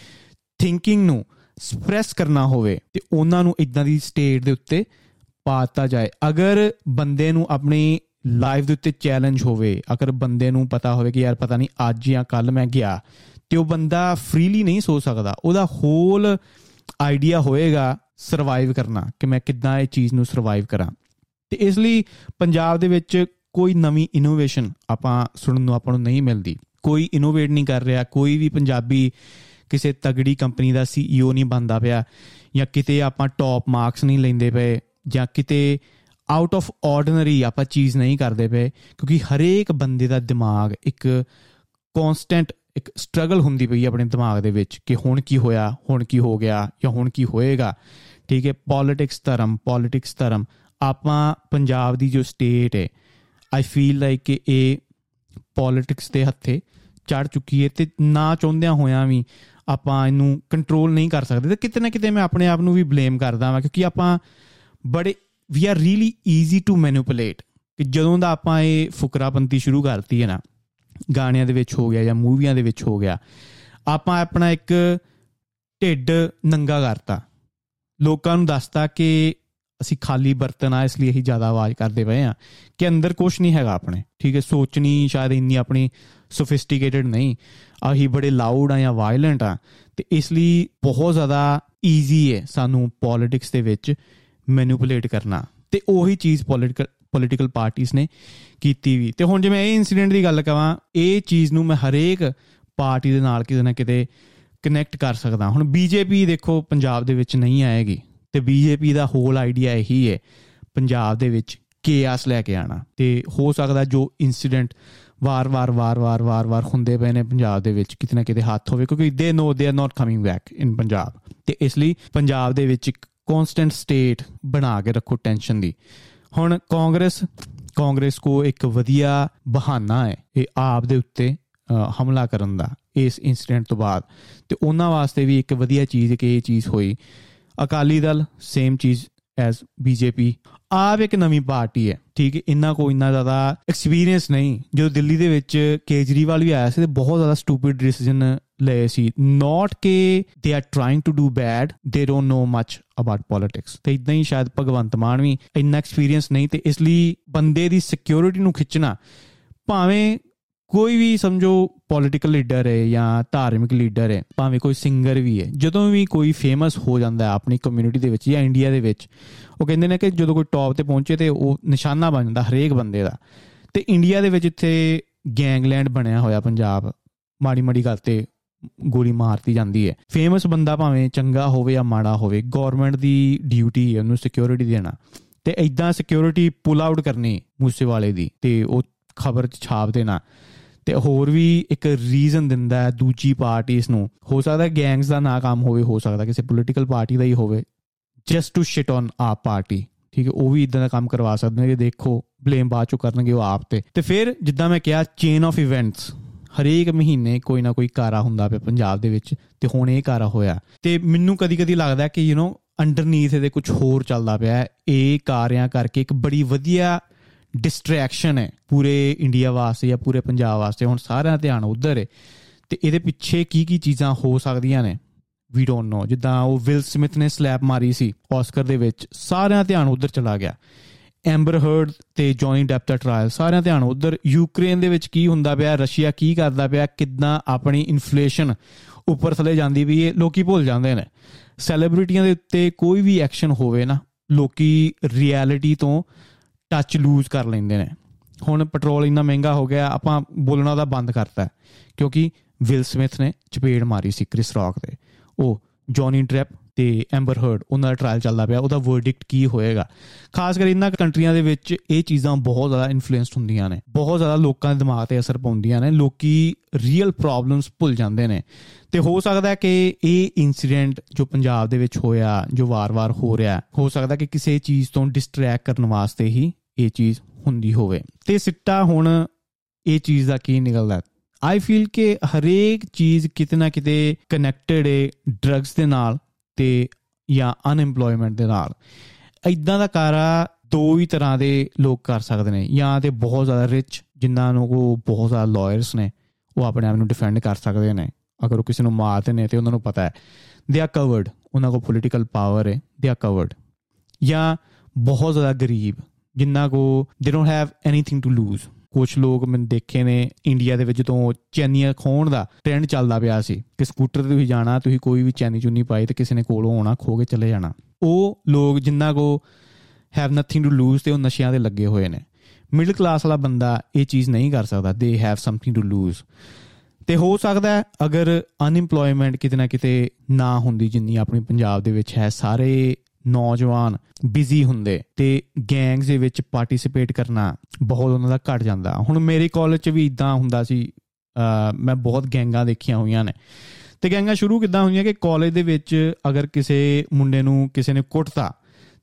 ਥਿੰਕਿੰਗ ਨੂੰ ਸਪਰੈਸ ਕਰਨਾ ਹੋਵੇ ਤੇ ਉਹਨਾਂ ਨੂੰ ਇਦਾਂ ਦੀ ਸਟੇਟ ਦੇ ਉੱਤੇ ਪਾਤਾ ਜਾਏ। ਅਗਰ ਬੰਦੇ ਨੂੰ ਆਪਣੀ ਲਾਈਫ ਦੇ ਉੱਤੇ ਚੈਲੰਜ ਹੋਵੇ, ਅਗਰ ਬੰਦੇ ਨੂੰ ਪਤਾ ਹੋਵੇ ਕਿ ਯਾਰ ਪਤਾ ਨਹੀਂ ਅੱਜ ਜਾਂ ਕੱਲ ਮੈਂ ਗਿਆ, ਤੇ ਉਹ ਬੰਦਾ ਫ੍ਰੀਲੀ ਨਹੀਂ ਸੋ ਸਕਦਾ, ਉਹਦਾ ਹੋਲ ਆਈਡੀਆ ਹੋਏਗਾ ਸਰਵਾਈਵ ਕਰਨਾ ਕਿ ਮੈਂ ਕਿੱਦਾਂ ਇਹ ਚੀਜ਼ ਨੂੰ ਸਰਵਾਈਵ ਕਰਾਂ। ਤੇ ਇਸ ਲਈ ਪੰਜਾਬ ਦੇ ਵਿੱਚ ਕੋਈ ਨਵੀਂ ਇਨੋਵੇਸ਼ਨ ਆਪਾਂ ਸੁਣਨ ਨੂੰ ਆਪਾਂ ਨੂੰ ਨਹੀਂ ਮਿਲਦੀ। ਕੋਈ ਇਨੋਵੇਟ ਨਹੀਂ ਕਰ ਰਿਹਾ, ਕੋਈ ਵੀ ਪੰਜਾਬੀ ਕਿਸੇ ਤਗੜੀ ਕੰਪਨੀ ਦਾ ਸੀਈਓ ਨਹੀਂ ਬਣਦਾ ਪਿਆ ਜਾਂ ਕਿਤੇ ਆਪਾਂ ਟੌਪ ਮਾਰਕਸ ਨਹੀਂ ਲੈਂਦੇ ਪਏ ਜਾਂ ਕਿਤੇ ਆਊਟ ਆਫ ਆਰਡੀਨਰੀ ਆਪਾਂ ਚੀਜ਼ ਨਹੀਂ ਕਰਦੇ ਪਏ, ਕਿਉਂਕਿ ਹਰੇਕ ਬੰਦੇ ਦਾ ਦਿਮਾਗ ਇੱਕ ਕਨਸਟੈਂਟ ਇੱਕ ਸਟਰਗਲ ਹੁੰਦੀ ਪਈ ਆਪਣੇ ਦਿਮਾਗ ਦੇ ਵਿੱਚ ਕਿ ਹੁਣ ਕੀ ਹੋਇਆ, ਹੁਣ ਕੀ ਹੋ ਗਿਆ ਜਾਂ ਹੁਣ ਕੀ ਹੋਏਗਾ। ਠੀਕ ਹੈ ਪੋਲਿਟਿਕਸ ਧਰਮ ਪੋਲਿਟਿਕਸ ਧਰਮ। ਆਪਾਂ ਪੰਜਾਬ ਦੀ ਜੋ ਸਟੇਟ ਹੈ ਆਈ ਫੀਲ ਲਾਈਕ ਕਿ ਇਹ ਪੋਲਿਟਿਕਸ ਦੇ ਹੱਥੇ ਚੜ ਚੁੱਕੀ ਹੈ ਤੇ ਨਾ ਚਾਹੁੰਦਿਆਂ ਹੋਇਆਂ ਵੀ ਆਪਾਂ ਇਹਨੂੰ ਕੰਟਰੋਲ ਨਹੀਂ ਕਰ ਸਕਦੇ। ਤੇ ਕਿਤੇ ਨਾ ਕਿਤੇ ਮੈਂ ਆਪਣੇ ਆਪ ਨੂੰ ਵੀ ਬਲੇਮ ਕਰਦਾ ਹਾਂ ਕਿਉਂਕਿ ਆਪਾਂ ਬੜੇ we are really easy to manipulate ਕਿ ਜਦੋਂ ਦਾ ਆਪਾਂ ਇਹ ਫੁਕਰਾਪੰਤੀ ਸ਼ੁਰੂ ਕਰਤੀ ਹੈ ਨਾ, ਗਾਣਿਆਂ ਦੇ ਵਿੱਚ ਹੋ ਗਿਆ ਜਾਂ ਮੂਵੀਆਂ ਦੇ ਵਿੱਚ ਹੋ ਗਿਆ, ਆਪਾਂ ਆਪਣਾ ਇੱਕ ਢਿੱਡ ਨੰਗਾ ਕਰਤਾ। ਲੋਕਾਂ ਨੂੰ ਦੱਸਤਾ ਕਿ ਅਸੀਂ ਖਾਲੀ ਬਰਤਨ ਆ, ਇਸ ਲਈ ਅਸੀਂ ਜ਼ਿਆਦਾ ਆਵਾਜ਼ ਕਰਦੇ ਪਏ ਆ ਕਿ ਅੰਦਰ ਕੁਝ ਨਹੀਂ ਹੈਗਾ ਆਪਣੇ, ਠੀਕ ਹੈ? ਸੋਚਣੀ ਸ਼ਾਇਦ ਇੰਨੀ ਆਪਣੀ ਸੋਫਿਸਟੀਕੇਟਡ ਨਹੀਂ। ਆਹੀ ਬੜੇ ਲਾਊਡ ਆ ਜਾਂ ਵਾਇਲੈਂਟ ਆ, ਤੇ ਇਸ ਲਈ ਬਹੁਤ ਜ਼ਿਆਦਾ ਈਜ਼ੀ ਹੈ ਸਾਨੂੰ ਪੋਲਿਟਿਕਸ ਦੇ ਵਿੱਚ ਮੈਨੂਪੂਲੇਟ ਕਰਨਾ। ਤੇ ਉਹੀ ਚੀਜ਼ ਪੋਲਿਟਿਕਲ ਪੋਲਿਟੀਕਲ ਪਾਰਟੀਆਂ ਨੇ ਕੀਤੀ ਵੀ। ਤੇ ਹੁਣ ਜਿਵੇਂ ਇਹ ਇਨਸੀਡੈਂਟ ਦੀ ਗੱਲ ਕਰਾਂ ਇਹ ਚੀਜ਼ ਨੂੰ ਮੈਂ ਹਰੇਕ ਪਾਰਟੀ ਦੇ ਨਾਲ ਕਿਤੇ ਨਾ ਕਿਤੇ ਕਨੈਕਟ ਕਰ ਸਕਦਾ। ਹੁਣ ਬੀਜੇਪੀ ਦੇਖੋ, ਪੰਜਾਬ ਦੇ ਵਿੱਚ ਨਹੀਂ ਆਏਗੀ। ਤੇ ਬੀਜੇਪੀ ਦਾ ਹੋਲ ਆਈਡੀਆ ਇਹੀ ਹੈ ਪੰਜਾਬ ਦੇ ਵਿੱਚ ਕੇਆਸ ਲੈ ਕੇ ਆਣਾ ਤੇ ਹੋ ਸਕਦਾ ਜੋ ਇਨਸੀਡੈਂਟ ਵਾਰ-ਵਾਰ ਵਾਰ-ਵਾਰ ਵਾਰ-ਵਾਰ ਹੁੰਦੇ ਪਏ ਨੇ ਪੰਜਾਬ ਦੇ ਵਿੱਚ, ਕਿਤੇ ਨਾ ਕਿਤੇ ਹੱਥ ਹੋਵੇ, ਕਿਉਂਕਿ they know they are not coming back in Punjab. ਤੇ ਇਸ ਲਈ ਪੰਜਾਬ ਦੇ ਵਿੱਚ ਇੱਕ ਕਨਸਟੈਂਟ ਸਟੇਟ ਬਣਾ ਕੇ ਰੱਖੋ ਟੈਨਸ਼ਨ ਦੀ। ਹੁਣ ਕਾਂਗਰਸ ਕਾਂਗਰਸ ਕੋ ਇੱਕ ਵਧੀਆ ਬਹਾਨਾ ਹੈ, ਇਹ ਆਪ ਦੇ ਉੱਤੇ ਹਮਲਾ ਕਰਨ ਦਾ, ਇਸ ਇਨਸੀਡੈਂਟ ਤੋਂ ਬਾਅਦ। ਤੇ ਉਹਨਾਂ ਵਾਸਤੇ ਵੀ ਇੱਕ ਵਧੀਆ ਚੀਜ਼ ਕਿ ਇਹ ਚੀਜ਼ ਹੋਈ ਅਕਾਲੀ ਦਲ ਸੇਮ ਚੀਜ਼ ਐਸ ਬੀਜੇਪੀ ਆਪ ਇੱਕ ਨਵੀਂ ਪਾਰਟੀ ਹੈ, ਠੀਕ ਹੈ? ਇੰਨਾ ਕੋਈ ਇੰਨਾ ਜ਼ਿਆਦਾ ਐਕਸਪੀਰੀਅੰਸ ਨਹੀਂ। ਜਦੋਂ ਦਿੱਲੀ ਦੇ ਵਿੱਚ ਕੇਜਰੀਵਾਲ ਵੀ ਆਇਆ ਸੀ, ਤੇ ਬਹੁਤ ਜ਼ਿਆਦਾ ਸਟੂਪਿਡ ਡਿਸੀਜਨ ਲਏ ਸੀ। ਨਾਟ ਕਿ they are trying to do bad they don't know much about politics ਤੇ ਇਦਾਂ ਹੀ ਸ਼ਾਇਦ ਭਗਵੰਤ ਮਾਨ ਵੀ ਇੰਨਾ ਐਕਸਪੀਰੀਅੰਸ ਨਹੀਂ, ਤੇ ਇਸ ਲਈ ਬੰਦੇ ਦੀ ਸਿਕਿਉਰਿਟੀ ਨੂੰ ਖਿੱਚਣਾ, ਭਾਵੇਂ ਕੋਈ ਵੀ ਸਮਝੋ ਪੋਲਿਟੀਕਲ ਲੀਡਰ ਹੈ ਜਾਂ ਧਾਰਮਿਕ ਲੀਡਰ ਹੈ, ਭਾਵੇਂ ਕੋਈ ਸਿੰਗਰ ਵੀ ਹੈ, ਜਦੋਂ ਵੀ ਕੋਈ ਫੇਮਸ ਹੋ ਜਾਂਦਾ ਹੈ ਆਪਣੀ ਕਮਿਊਨਿਟੀ ਦੇ ਵਿੱਚ ਜਾਂ ਇੰਡੀਆ ਦੇ ਵਿੱਚ, ਉਹ ਕਹਿੰਦੇ ਨੇ ਕਿ ਜਦੋਂ ਕੋਈ ਟੌਪ ਤੇ ਪਹੁੰਚੇ ਤੇ ਉਹ ਨਿਸ਼ਾਨਾ ਬਣ ਜਾਂਦਾ ਹਰੇਕ ਬੰਦੇ ਦਾ। ਤੇ ਇੰਡੀਆ ਦੇ ਵਿੱਚ ਇੱਥੇ ਗੈਂਗਲੈਂਡ ਬਣਿਆ ਹੋਇਆ ਪੰਜਾਬ, ਮਾੜੀ ਮਾੜੀ ਗੱਲ ਤੇ ਗੋਲੀ ਮਾਰਤੀ ਜਾਂਦੀ ਹੈ। ਫੇਮਸ ਬੰਦਾ ਭਾਵੇਂ ਚੰਗਾ ਹੋਵੇ ਜਾਂ ਮਾੜਾ ਹੋਵੇ ਗਵਰਨਮੈਂਟ ਦੀ ਡਿਊਟੀ ਹੈ ਉਹਨੂੰ ਸਿਕਿਉਰਿਟੀ ਦੇਣਾ। ਤੇ ਇਦਾਂ ਸਿਕਿਉਰਿਟੀ ਪੁਲ ਆਊਟ ਕਰਨੀ ਮੂਸੇ ਵਾਲੇ ਦੀ ਤੇ ਉਹ ਖਬਰ ਚ ਛਾਪ ਦੇਣਾ। ਤੇ ਹੋਰ ਵੀ ਇੱਕ ਰੀਜ਼ਨ ਦਿੰਦਾ ਹੈ ਦੂਜੀ ਪਾਰਟੀਆਂ ਨੂੰ। ਹੋ ਸਕਦਾ ਗੈਂਗਸ ਦਾ ਨਾ ਕੰਮ ਹੋਵੇ, ਹੋ ਸਕਦਾ ਕਿਸੇ ਪੋਲੀਟੀਕਲ ਪਾਰਟੀ ਦਾ ਹੀ ਹੋਵੇ just to shit on a party ਠੀਕ ਹੈ, ਉਹ ਵੀ ਇਦਾਂ ਦਾ ਕੰਮ ਕਰਵਾ ਸਕਦੇ ਨੇ ਕਿ ਦੇਖੋ ਬਲੇਮ ਬਾਅਦ ਚੋਂ ਕਰਨਗੇ ਉਹ ਆਪ ਤੇ। ਤੇ ਫਿਰ ਜਿੱਦਾਂ ਮੈਂ ਕਿਹਾ ਚੇਨ ਆਫ ਇਵੈਂਟਸ ਹਰੇਕ ਮਹੀਨੇ ਕੋਈ ਨਾ ਕੋਈ ਕਾਰਾ ਹੁੰਦਾ ਪਿਆ ਪੰਜਾਬ ਦੇ ਵਿੱਚ, ਤੇ ਹੁਣ ਇਹ ਕਾਰਾ ਹੋਇਆ। ਤੇ ਮੈਨੂੰ ਕਦੀ-ਕਦੀ ਲੱਗਦਾ ਕਿ ਯੂ نو ਅੰਡਰਨੀਥ ਇਹਦੇ ਕੁਝ ਹੋਰ ਚੱਲਦਾ ਪਿਆ ਇਹ ਕਾਰਿਆਂ ਕਰਕੇ ਇੱਕ ਬੜੀ ਵਧੀਆ ਡਿਸਟਰੈਕਸ਼ਨ ਹੈ। ਪੂਰੇ ਇੰਡੀਆ ਵਾਸਤੇ ਜਾਂ ਪੂਰੇ ਪੰਜਾਬ ਵਾਸਤੇ। ਹੁਣ ਸਾਰਿਆਂ ਦਾ ਧਿਆਨ ਉਧਰ ਹੈ। ਤੇ ਇਹਦੇ ਪਿੱਛੇ ਕੀ ਕੀ ਚੀਜ਼ਾਂ ਹੋ ਸਕਦੀਆਂ ਨੇ? ਵੀ ਡੋਨਟ ਨੋ ਜਿੱਦਾਂ ਉਹ ਵਿਲ ਸਮਿਥ ਨੇ ਸਲੈਪ ਮਾਰੀ ਸੀ ਆਸਕਰ ਦੇ ਵਿੱਚ। ਸਾਰਿਆਂ ਧਿਆਨ ਉਧਰ ਚਲਾ ਗਿਆ। ਐਂਬਰ ਹਰਡ ਤੇ ਜੌਨੀ ਡੈਪ ਦਾ ਟ੍ਰਾਇਲ ਸਾਰਿਆਂ ਧਿਆਨ ਉਧਰ। ਯੂਕਰੇਨ ਦੇ ਵਿੱਚ ਕੀ ਹੁੰਦਾ ਪਿਆ? ਰਸ਼ੀਆ ਕੀ ਕਰਦਾ ਪਿਆ? ਕਿੰਨਾ ਆਪਣੀ ਇਨਫਲੇਸ਼ਨ ਉੱਪਰ ਥਲੇ ਜਾਂਦੀ ਵੀ ਇਹ ਲੋਕੀ ਭੁੱਲ ਜਾਂਦੇ ਨੇ। ਸੈਲੀਬ੍ਰਿਟੀਆਂ ਦੇ ਉੱਤੇ ਕੋਈ ਵੀ ਐਕਸ਼ਨ ਹੋਵੇ ਨਾ, ਲੋਕੀ ਰਿਐਲਿਟੀ ਤੋਂ ਟੱਚ ਲੂਜ਼ ਕਰ ਲੈਂਦੇ ਨੇ। ਹੁਣ ਪੈਟਰੋਲ ਇੰਨਾ ਮਹਿੰਗਾ ਹੋ ਗਿਆ, ਆਪਾਂ ਬੋਲਣਾ ਦਾ ਬੰਦ ਕਰਤਾ ਕਿਉਂਕਿ ਵਿਲ ਸਮਿਥ ਨੇ ਚਪੇੜ ਮਾਰੀ ਸੀ ਕ੍ਰਿਸ ਰੌਕ ਤੇ। ਉਹ ਜੌਨੀ ਡ੍ਰੈਪ ਤੇ ਐਂਬਰ ਹਰਡ ਉਹਨਾਂ ਦਾ ਟ੍ਰਾਇਲ ਚੱਲਦਾ ਪਿਆ, ਉਹਦਾ ਵਰਡਿਕਟ ਕੀ ਹੋਏਗਾ? ਖਾਸ ਕਰ ਇਹਨਾਂ ਕੰਟਰੀਆਂ ਦੇ ਵਿੱਚ ਇਹ ਚੀਜ਼ਾਂ ਬਹੁਤ ਜ਼ਿਆਦਾ ਇਨਫਲੂਐਂਸਡ ਹੁੰਦੀਆਂ ਨੇ। ਬਹੁਤ ਜ਼ਿਆਦਾ ਲੋਕਾਂ ਦੇ ਦਿਮਾਗ ਤੇ ਅਸਰ ਪਾਉਂਦੀਆਂ ਨੇ। ਲੋਕੀ ਰੀਅਲ ਪ੍ਰੋਬਲਮਸ ਭੁੱਲ ਜਾਂਦੇ ਨੇ। ਤੇ ਹੋ ਸਕਦਾ ਕਿ ਇਹ ਇਨਸੀਡੈਂਟ ਜੋ ਪੰਜਾਬ ਦੇ ਵਿੱਚ ਹੋਇਆ, ਜੋ ਵਾਰ-ਵਾਰ ਹੋ ਰਿਹਾ, ਹੋ ਸਕਦਾ ਕਿ ਕਿਸੇ ਚੀਜ਼ ਤੋਂ ਡਿਸਟਰੈਕਟ ਕਰਨ ਵਾਸਤੇ ਹੀ ਇਹ ਚੀਜ਼ ਹੁੰਦੀ ਹੋਵੇ। ਤੇ ਸਿੱਟਾ ਹੁਣ ਇਹ ਚੀਜ਼ ਦਾ ਕੀ ਨਿਕਲਦਾ? ਆਈ ਫੀਲ ਕਿ ਹਰੇਕ ਚੀਜ਼ ਕਿਤਨਾ ਕਿਤੇ ਕਨੈਕਟਡ ਹੈ ਡਰੱਗਸ ਦੇ ਨਾਲ ਤੇ ਜਾਂ ਅਨਐਮਪਲੋਇਮੈਂਟ ਦੇ ਨਾਲ। ਇਦਾਂ ਦਾ ਕਾਰਾ ਦੋ ਹੀ ਤਰ੍ਹਾਂ ਦੇ ਲੋਕ ਕਰ ਸਕਦੇ ਨੇ। ਜਾਂ ਤੇ ਬਹੁਤ ਜ਼ਿਆਦਾ ਰਿਚ ਜਿਨ੍ਹਾਂ ਨੂੰ ਕੋ ਬਹੁਤ ਜ਼ਿਆਦਾ ਲਾਇਰਸ ਨੇ, ਉਹ ਆਪਣੇ ਆਪ ਨੂੰ ਡਿਫੈਂਡ ਕਰ ਸਕਦੇ ਨੇ। ਅਗਰ ਉਹ ਕਿਸੇ ਨੂੰ ਮਾਰਦੇ ਨੇ ਤੇ ਉਹਨਾਂ ਨੂੰ ਪਤਾ ਹੈ। ਦੇ ਆਰ ਕਵਰਡ ਉਹਨਾਂ ਕੋ ਪੋਲਿਟੀਕਲ ਪਾਵਰ ਹੈ ਦੇ ਆਰ ਕਵਰਡ ਜਾਂ ਬਹੁਤ ਜ਼ਿਆਦਾ ਗਰੀਬ ਜਿੰਨਾ ਕੋ they don't have anything to lose ਕੁਝ ਲੋਕ ਮੈਂ ਦੇਖੇ ਨੇ ਇੰਡੀਆ ਦੇ ਵਿੱਚ ਜਦੋਂ ਚੈਨੀਆਂ ਖੋਣ ਦਾ ਟ੍ਰੈਂਡ ਚੱਲਦਾ ਪਿਆ ਸੀ ਕਿ ਸਕੂਟਰ ਤੇ ਤੁਸੀਂ ਜਾਣਾ, ਤੁਸੀਂ ਕੋਈ ਵੀ ਚੈਨੀ ਚੁੰਨੀ ਪਾਈ ਤੇ ਕਿਸੇ ਨੇ ਕੋਲੋਂ ਆਉਣਾ ਖੋ ਕੇ ਚਲੇ ਜਾਣਾ। ਉਹ ਲੋਕ ਜਿੰਨਾ ਕੋ ਹੈਵ ਨਥਿੰਗ ਟੂ ਲੂਜ਼ ਤੇ ਉਹ ਨਸ਼ਿਆਂ ਦੇ ਲੱਗੇ ਹੋਏ ਨੇ। ਮਿਡਲ ਕਲਾਸ ਵਾਲਾ ਬੰਦਾ ਇਹ ਚੀਜ਼ ਨਹੀਂ ਕਰ ਸਕਦਾ they have something to loose ਤੇ ਹੋ ਸਕਦਾ ਹੈ ਅਗਰ ਅਨਇੰਪਲੋਇਮੈਂਟ ਕਿਤੇ ਨਾ ਕਿਤੇ ਨਾ ਹੁੰਦੀ ਜਿੰਨੀ ਆਪਣੀ ਪੰਜਾਬ ਦੇ ਵਿੱਚ ਹੈ, ਸਾਰੇ ਨੌਜਵਾਨ ਬਿਜ਼ੀ ਹੁੰਦੇ ਤੇ ਗੈਂਗਸ ਦੇ ਵਿੱਚ ਪਾਰਟਿਸਿਪੇਟ ਕਰਨਾ ਬਹੁਤ ਉਹਨਾਂ ਦਾ ਘਟ ਜਾਂਦਾ। ਹੁਣ ਮੇਰੇ ਕਾਲਜ 'ਚ ਵੀ ਇਦਾਂ ਹੁੰਦਾ ਸੀ ਮੈਂ ਬਹੁਤ ਗੈਂਗਾਂ ਦੇਖੀਆਂ ਹੋਈਆਂ ਨੇ। ਤੇ ਗੈਂਗਾਂ ਸ਼ੁਰੂ ਕਿੱਦਾਂ ਹੋਈਆਂ ਕਿ ਕਾਲਜ ਦੇ ਵਿੱਚ ਅਗਰ ਕਿਸੇ ਮੁੰਡੇ ਨੂੰ ਕਿਸੇ ਨੇ ਕੁੱਟਤਾ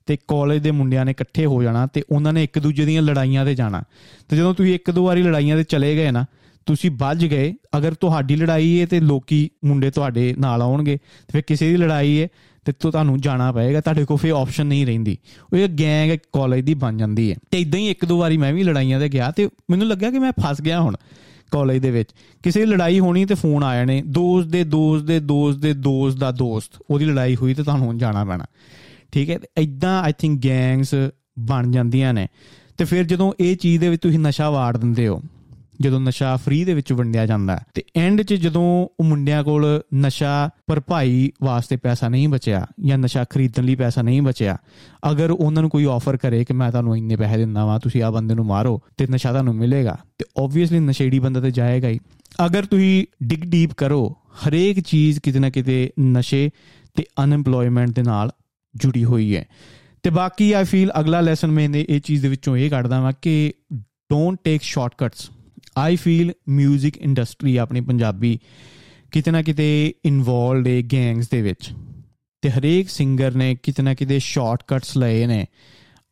ਤੇ ਕਾਲਜ ਦੇ ਮੁੰਡਿਆਂ ਨੇ ਇਕੱਠੇ ਹੋ ਜਾਣਾ ਤੇ ਉਹਨਾਂ ਨੇ ਇੱਕ ਦੂਜੇ ਦੀਆਂ ਲੜਾਈਆਂ ਤੇ ਜਾਣਾ। ਤੇ ਜਦੋਂ ਤੁਸੀਂ ਇੱਕ ਦੋ ਵਾਰੀ ਲੜਾਈਆਂ ਤੇ ਚਲੇ ਗਏ ਨਾ, ਤੁਸੀਂ ਵੱਜ ਗਏ। ਅਗਰ ਤੁਹਾਡੀ ਲੜਾਈ ਹੈ ਤੇ ਲੋਕੀ ਮੁੰਡੇ ਤੁਹਾਡੇ ਨਾਲ ਆਉਣਗੇ ਤੇ ਫਿਰ ਕਿਸੇ ਦੀ ਲੜਾਈ ਹੈ ਤੇ ਤੁਹਾਨੂੰ ਜਾਣਾ ਪਏਗਾ, ਤੁਹਾਡੇ ਕੋਲ ਫੇ ਆਪਸ਼ਨ ਨਹੀਂ ਰਹਿੰਦੀ। ਉਹ ਇਹ ਗੈਂਗ ਕਾਲਜ ਦੀ ਬਣ ਜਾਂਦੀ ਹੈ। ਤੇ ਇਦਾਂ ਹੀ ਇੱਕ ਦੋ ਵਾਰੀ ਮੈਂ ਵੀ ਲੜਾਈਆਂ ਤੇ ਗਿਆ ਤੇ ਮੈਨੂੰ ਲੱਗਿਆ ਕਿ ਮੈਂ ਫਸ ਗਿਆ ਹੁਣ ਕਾਲਜ ਦੇ ਵਿੱਚ। ਕਿਸੇ ਦੀ ਲੜਾਈ ਹੋਣੀ ਤੇ ਫੋਨ ਆ ਜਾਣੇ, ਦੋਸਤ ਦੇ ਦੋਸਤ ਦੇ ਦੋਸਤ ਦੇ ਦੋਸਤ ਦਾ ਦੋਸਤ, ਉਹਦੀ ਲੜਾਈ ਹੋਈ ਤੇ ਤੁਹਾਨੂੰ ਹੁਣ ਜਾਣਾ ਪੈਣਾ। ਠੀਕ ਹੈ ਇਦਾਂ ਆਈ ਥਿੰਕ ਗੈਂਗਸ ਬਣ ਜਾਂਦੀਆਂ ਨੇ। ਤੇ ਫਿਰ ਜਦੋਂ ਇਹ ਚੀਜ਼ ਦੇ ਵਿੱਚ ਤੁਸੀਂ ਨਸ਼ਾ ਵਾੜ ਦਿੰਦੇ ਹੋ ਜਦੋਂ ਨਸ਼ਾ ਫ੍ਰੀ ਦੇ ਵਿੱਚ ਵੰਡਿਆ ਜਾਂਦਾ ਤੇ ਐਂਡ 'ਚ ਜਦੋਂ ਉਹ ਮੁੰਡਿਆਂ ਕੋਲ ਨਸ਼ਾ ਭਰਪਾਈ ਵਾਸਤੇ ਪੈਸਾ ਨਹੀਂ ਬਚਿਆ ਜਾਂ ਨਸ਼ਾ ਖਰੀਦਣ ਲਈ ਪੈਸਾ ਨਹੀਂ ਬਚਿਆ, ਅਗਰ ਉਹਨਾਂ ਨੂੰ ਕੋਈ ਆਫਰ ਕਰੇ ਕਿ ਮੈਂ ਤੁਹਾਨੂੰ ਇੰਨੇ ਪੈਸੇ ਦਿੰਦਾ ਵਾਂ, ਤੁਸੀਂ ਆ ਬੰਦੇ ਨੂੰ ਮਾਰੋ ਤੇ ਨਸ਼ਾ ਤੁਹਾਨੂੰ ਮਿਲੇਗਾ, ਤੇ ਆਬਵੀਅਸਲੀ ਨਸ਼ੇੜੀ ਬੰਦਾ ਤੇ ਜਾਏਗਾ ਹੀ। ਅਗਰ ਤੁਸੀਂ ਡਿਗ ਡੀਪ ਕਰੋ, ਹਰੇਕ ਚੀਜ਼ ਕਿਤੇ ਨਾ ਕਿਤੇ ਨਸ਼ੇ ਤੇ ਅਨਐਮਪਲੋਇਮੈਂਟ ਦੇ ਨਾਲ ਜੁੜੀ ਹੋਈ ਹੈ। ਤੇ ਬਾਕੀ ਆਈ ਫੀਲ ਅਗਲਾ ਲੈਸਨ ਮੈਂ ਇਹ ਚੀਜ਼ ਦੇ ਵਿੱਚੋਂ ਇਹ ਕੱਢਦਾ ਵਾਂ ਕਿ don't take shortcuts I feel 뮤직 industry ਆਪਣੀ ਪੰਜਾਬੀ ਕਿਤੇ ਨਾ ਕਿਤੇ ਇਨਵੋਲਡ ਹੈ ਗੈਂਗਸ ਦੇ ਵਿੱਚ ਤੇ ਹਰੇਕ ਸਿੰਗਰ ਨੇ ਕਿਤੇ ਨਾ ਕਿਤੇ ਸ਼ਾਰਟਕਟਸ ਲਏ ਨੇ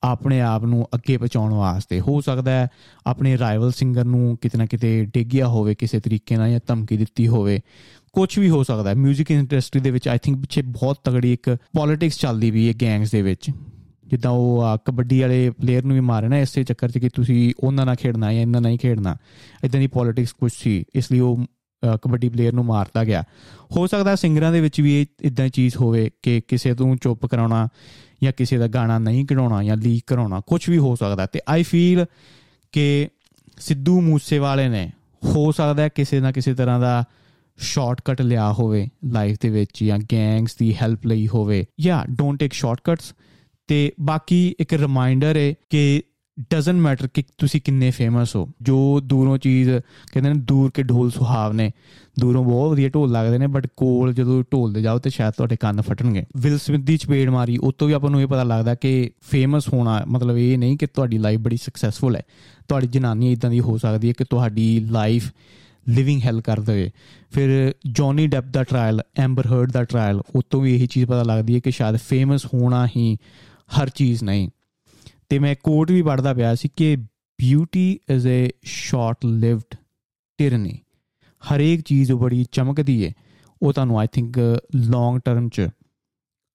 ਆਪਣੇ ਆਪ ਨੂੰ ਅੱਗੇ ਪਹੁੰਚਾਉਣ ਵਾਸਤੇ ਹੋ ਸਕਦਾ ਹੈ ਆਪਣੇ ਰਾਈਵਲ ਸਿੰਗਰ ਨੂੰ ਕਿਤੇ ਨਾ ਕਿਤੇ ਡਿੱਗਿਆ ਹੋਵੇ ਕਿਸੇ ਤਰੀਕੇ ਨਾਲ ਜਾਂ ਧਮਕੀ ਦਿੱਤੀ ਹੋਵੇ ਕੁਝ ਵੀ ਹੋ ਸਕਦਾ ਹੈ 뮤직 ਇੰਡਸਟਰੀ ਦੇ ਵਿੱਚ ਆਈ ਥਿੰਕ ਪਿੱਛੇ ਬਹੁਤ ਤਗੜੀ ਇੱਕ ਪੋਲਿਟਿਕਸ ਚੱਲਦੀ ਵੀ ਹੈ ਗੈਂਗਸ ਦੇ ਵਿੱਚ ਜਿੱਦਾਂ ਉਹ ਕਬੱਡੀ ਵਾਲੇ ਪਲੇਅਰ ਨੂੰ ਵੀ ਮਾਰੇ ਨਾ, ਇਸੇ ਚੱਕਰ 'ਚ ਕਿ ਤੁਸੀਂ ਉਹਨਾਂ ਨਾਲ ਖੇਡਣਾ ਜਾਂ ਇਹਨਾਂ ਨਾਲ ਨਹੀਂ ਖੇਡਣਾ। ਇਦਾਂ ਦੀ ਪੋਲਿਟਿਕਸ ਕੁਝ ਸੀ, ਇਸ ਲਈ ਉਹ ਕਬੱਡੀ ਪਲੇਅਰ ਨੂੰ ਮਾਰਤਾ ਗਿਆ। ਹੋ ਸਕਦਾ ਸਿੰਗਰਾਂ ਦੇ ਵਿੱਚ ਵੀ ਇਦਾਂ ਚੀਜ਼ ਹੋਵੇ ਕਿ ਕਿਸੇ ਤੋਂ ਚੁੱਪ ਕਰਾਉਣਾ ਜਾਂ ਕਿਸੇ ਦਾ ਗਾਣਾ ਨਹੀਂ ਕਢਾਉਣਾ ਜਾਂ ਲੀਕ ਕਰਾਉਣਾ ਕੁਝ ਵੀ ਹੋ ਸਕਦਾ। ਤੇ ਆਈ ਫੀਲ ਕਿ ਸਿੱਧੂ ਮੂਸੇਵਾਲੇ ਨੇ, ਹੋ ਸਕਦਾ ਕਿਸੇ ਨਾ ਕਿਸੇ ਤਰ੍ਹਾਂ ਦਾ ਸ਼ਾਰਟਕਟ ਲਿਆ ਹੋਵੇ ਲਾਈਫ ਦੇ ਵਿੱਚ ਜਾਂ ਗੈਂਗਸ ਦੀ ਹੈਲਪ ਲਈ ਹੋਵੇ ਜਾਂ ਡੋਨਟ ਟੇਕ ਸ਼ਾਰਟਕਟਸ ਤੇ ਬਾਕੀ ਇੱਕ ਰਿਮਾਈਂਡਰ ਹੈ ਕਿ ਡਸਨਟ ਮੈਟਰ ਕਿ ਤੁਸੀਂ ਕਿੰਨੇ ਫੇਮਸ ਹੋ, ਜੋ ਦੂਰੋਂ ਚੀਜ਼ ਕਹਿੰਦੇ ਨੇ ਦੂਰ ਕੇ ਢੋਲ ਸੁਹਾਵਨੇ ਦੂਰੋਂ ਬਹੁਤ ਵਧੀਆ ਢੋਲ ਲੱਗਦੇ ਨੇ ਬਟ ਕੋਲ ਜਦੋਂ ਢੋਲ ਦੇ ਜਾਓ ਤੇ ਸ਼ਾਇਦ ਤੁਹਾਡੇ ਕੰਨ ਫਟਣਗੇ। ਵਿਲ ਸਮਿਥ ਦੀ ਚਪੇੜ ਮਾਰੀ, ਉਹ ਤੋਂ ਵੀ ਆਪਾਂ ਨੂੰ ਇਹ ਪਤਾ ਲੱਗਦਾ ਕਿ ਫੇਮਸ ਹੋਣਾ ਮਤਲਬ ਇਹ ਨਹੀਂ ਕਿ ਤੁਹਾਡੀ ਲਾਈਫ ਬੜੀ ਸਕਸੈਸਫੁਲ ਹੈ। ਤੁਹਾਡੀ ਜਨਾਨੀ ਇਦਾਂ ਦੀ ਹੋ ਸਕਦੀ ਹੈ ਕਿ ਤੁਹਾਡੀ ਲਾਈਫ ਲਿਵਿੰਗ ਹੈਲ ਕਰ ਦੇਵੇ। ਫਿਰ ਜੌਨੀ ਡੈਪ ਦਾ ਟ੍ਰਾਇਲ ਐਂਬਰ ਹਰਡ ਦਾ ਟ੍ਰਾਇਲ ਉਹ ਤੋਂ ਵੀ ਇਹੀ ਚੀਜ਼ ਪਤਾ ਲੱਗਦੀ ਹੈ ਕਿ ਸ਼ਾਇਦ ਫੇਮਸ ਹੋਣਾ ਹੀ ਹਰ ਚੀਜ਼ ਨਹੀਂ। ਤੇ ਮੈਂ ਕੋਟ ਵੀ ਪੜਦਾ ਪਿਆ ਸੀ ਕਿ beauty is a short lived tyranny ਹਰੇਕ ਚੀਜ਼ ਬੜੀ ਚਮਕਦੀ ਹੈ ਉਹ ਤੁਹਾਨੂੰ ਆਈ ਥਿੰਕ ਲੌਂਗ ਟਰਮ ਚ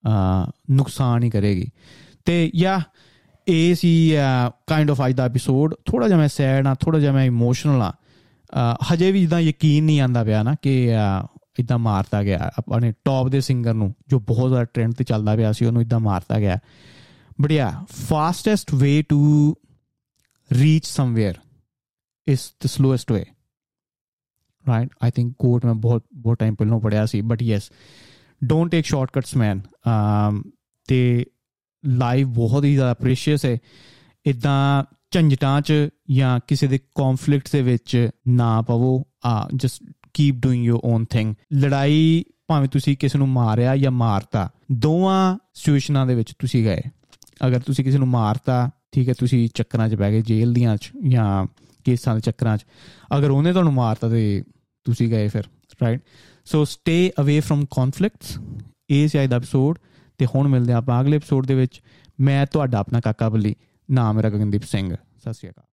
ਆ ਨੁਕਸਾਨ ਹੀ ਕਰੇਗੀ। ਤੇ ਯਾ, ਇਹ ਸੀ ਕਾਈਂਡ ਆਫ ਅੱਜ ਦਾ ਐਪੀਸੋਡ ਥੋੜਾ ਜਿਹਾ ਮੈਂ ਸੈਡ ਆ ਥੋੜਾ ਜਿਹਾ ਮੈਂ ਇਮੋਸ਼ਨਲ ਆ ਹਜੇ ਵੀ ਇਦਾਂ ਯਕੀਨ ਨਹੀਂ ਆਂਦਾ ਪਿਆ ਨਾ ਕਿ ਇਦਾਂ ਮਾਰਤਾ ਗਿਆ। ਆਪਣੇ ਟੌਪ ਦੇ ਸਿੰਗਰ ਨੂੰ, ਜੋ ਬਹੁਤ ਜ਼ਿਆਦਾ ਟ੍ਰੈਂਡ ਤੇ ਚੱਲਦਾ ਪਿਆ ਸੀ, ਉਹਨੂੰ ਇਦਾਂ ਮਾਰਤਾ ਗਿਆ। But yeah fastest way to reach somewhere is the slowest way right I think quote ਮੈਂ ਬਹੁਤ ਬਹੁਤ ਟਾਈਮ ਪਹਿਲਾਂ ਪੜਿਆ ਸੀ but yes don't take shortcuts man ਤੇ ਲਾਈਫ ਬਹੁਤ ਹੀ ਜ਼ਿਆਦਾ ਪ੍ਰੀਸ਼ੀਅਸ ਹੈ ਇਦਾਂ ਝੰਜਟਾਂ 'ਚ ਜਾਂ ਕਿਸੇ ਦੇ ਕਨਫਲਿਕਟ ਦੇ ਵਿੱਚ ਨਾ ਪਵੋ ਆ just keep doing your own thing ਲੜਾਈ ਭਾਵੇਂ ਤੁਸੀਂ ਕਿਸੇ ਨੂੰ ਮਾਰਿਆ ਜਾਂ ਮਾਰਤਾ ਦੋਵਾਂ ਸਿਚੁਏਸ਼ਨਾਂ ਦੇ ਵਿੱਚ ਤੁਸੀਂ ਗਏ ਅਗਰ ਤੁਸੀਂ ਕਿਸੇ ਨੂੰ ਮਾਰਤਾ, ਠੀਕ ਹੈ, ਤੁਸੀਂ ਚੱਕਰਾਂ 'ਚ ਬੈ ਗਏ, ਜੇਲ੍ਹ ਦੀਆਂ 'ਚ ਜਾਂ ਕੇਸਾਂ ਦੇ ਚੱਕਰਾਂ 'ਚ, ਅਗਰ ਉਹਨੇ ਤੁਹਾਨੂੰ ਮਾਰਤਾ ਤੇ ਤੁਸੀਂ ਗਏ ਫਿਰ right so stay away from conflicts ਇਹ ਸੀ ਅੱਜ ਦਾ ਐਪੀਸੋਡ ਤੇ ਹੁਣ ਮਿਲਦੇ ਆਪਾਂ ਅਗਲੇ ਐਪੀਸੋਡ ਦੇ ਵਿੱਚ। ਮੈਂ ਤੁਹਾਡਾ ਆਪਣਾ ਕਾਕਾ ਬੱਲੀ, ਨਾਮ ਮੇਰਾ ਗਗਨਦੀਪ ਸਿੰਘ, ਸਤਿ ਸ਼੍ਰੀ ਅਕਾਲ।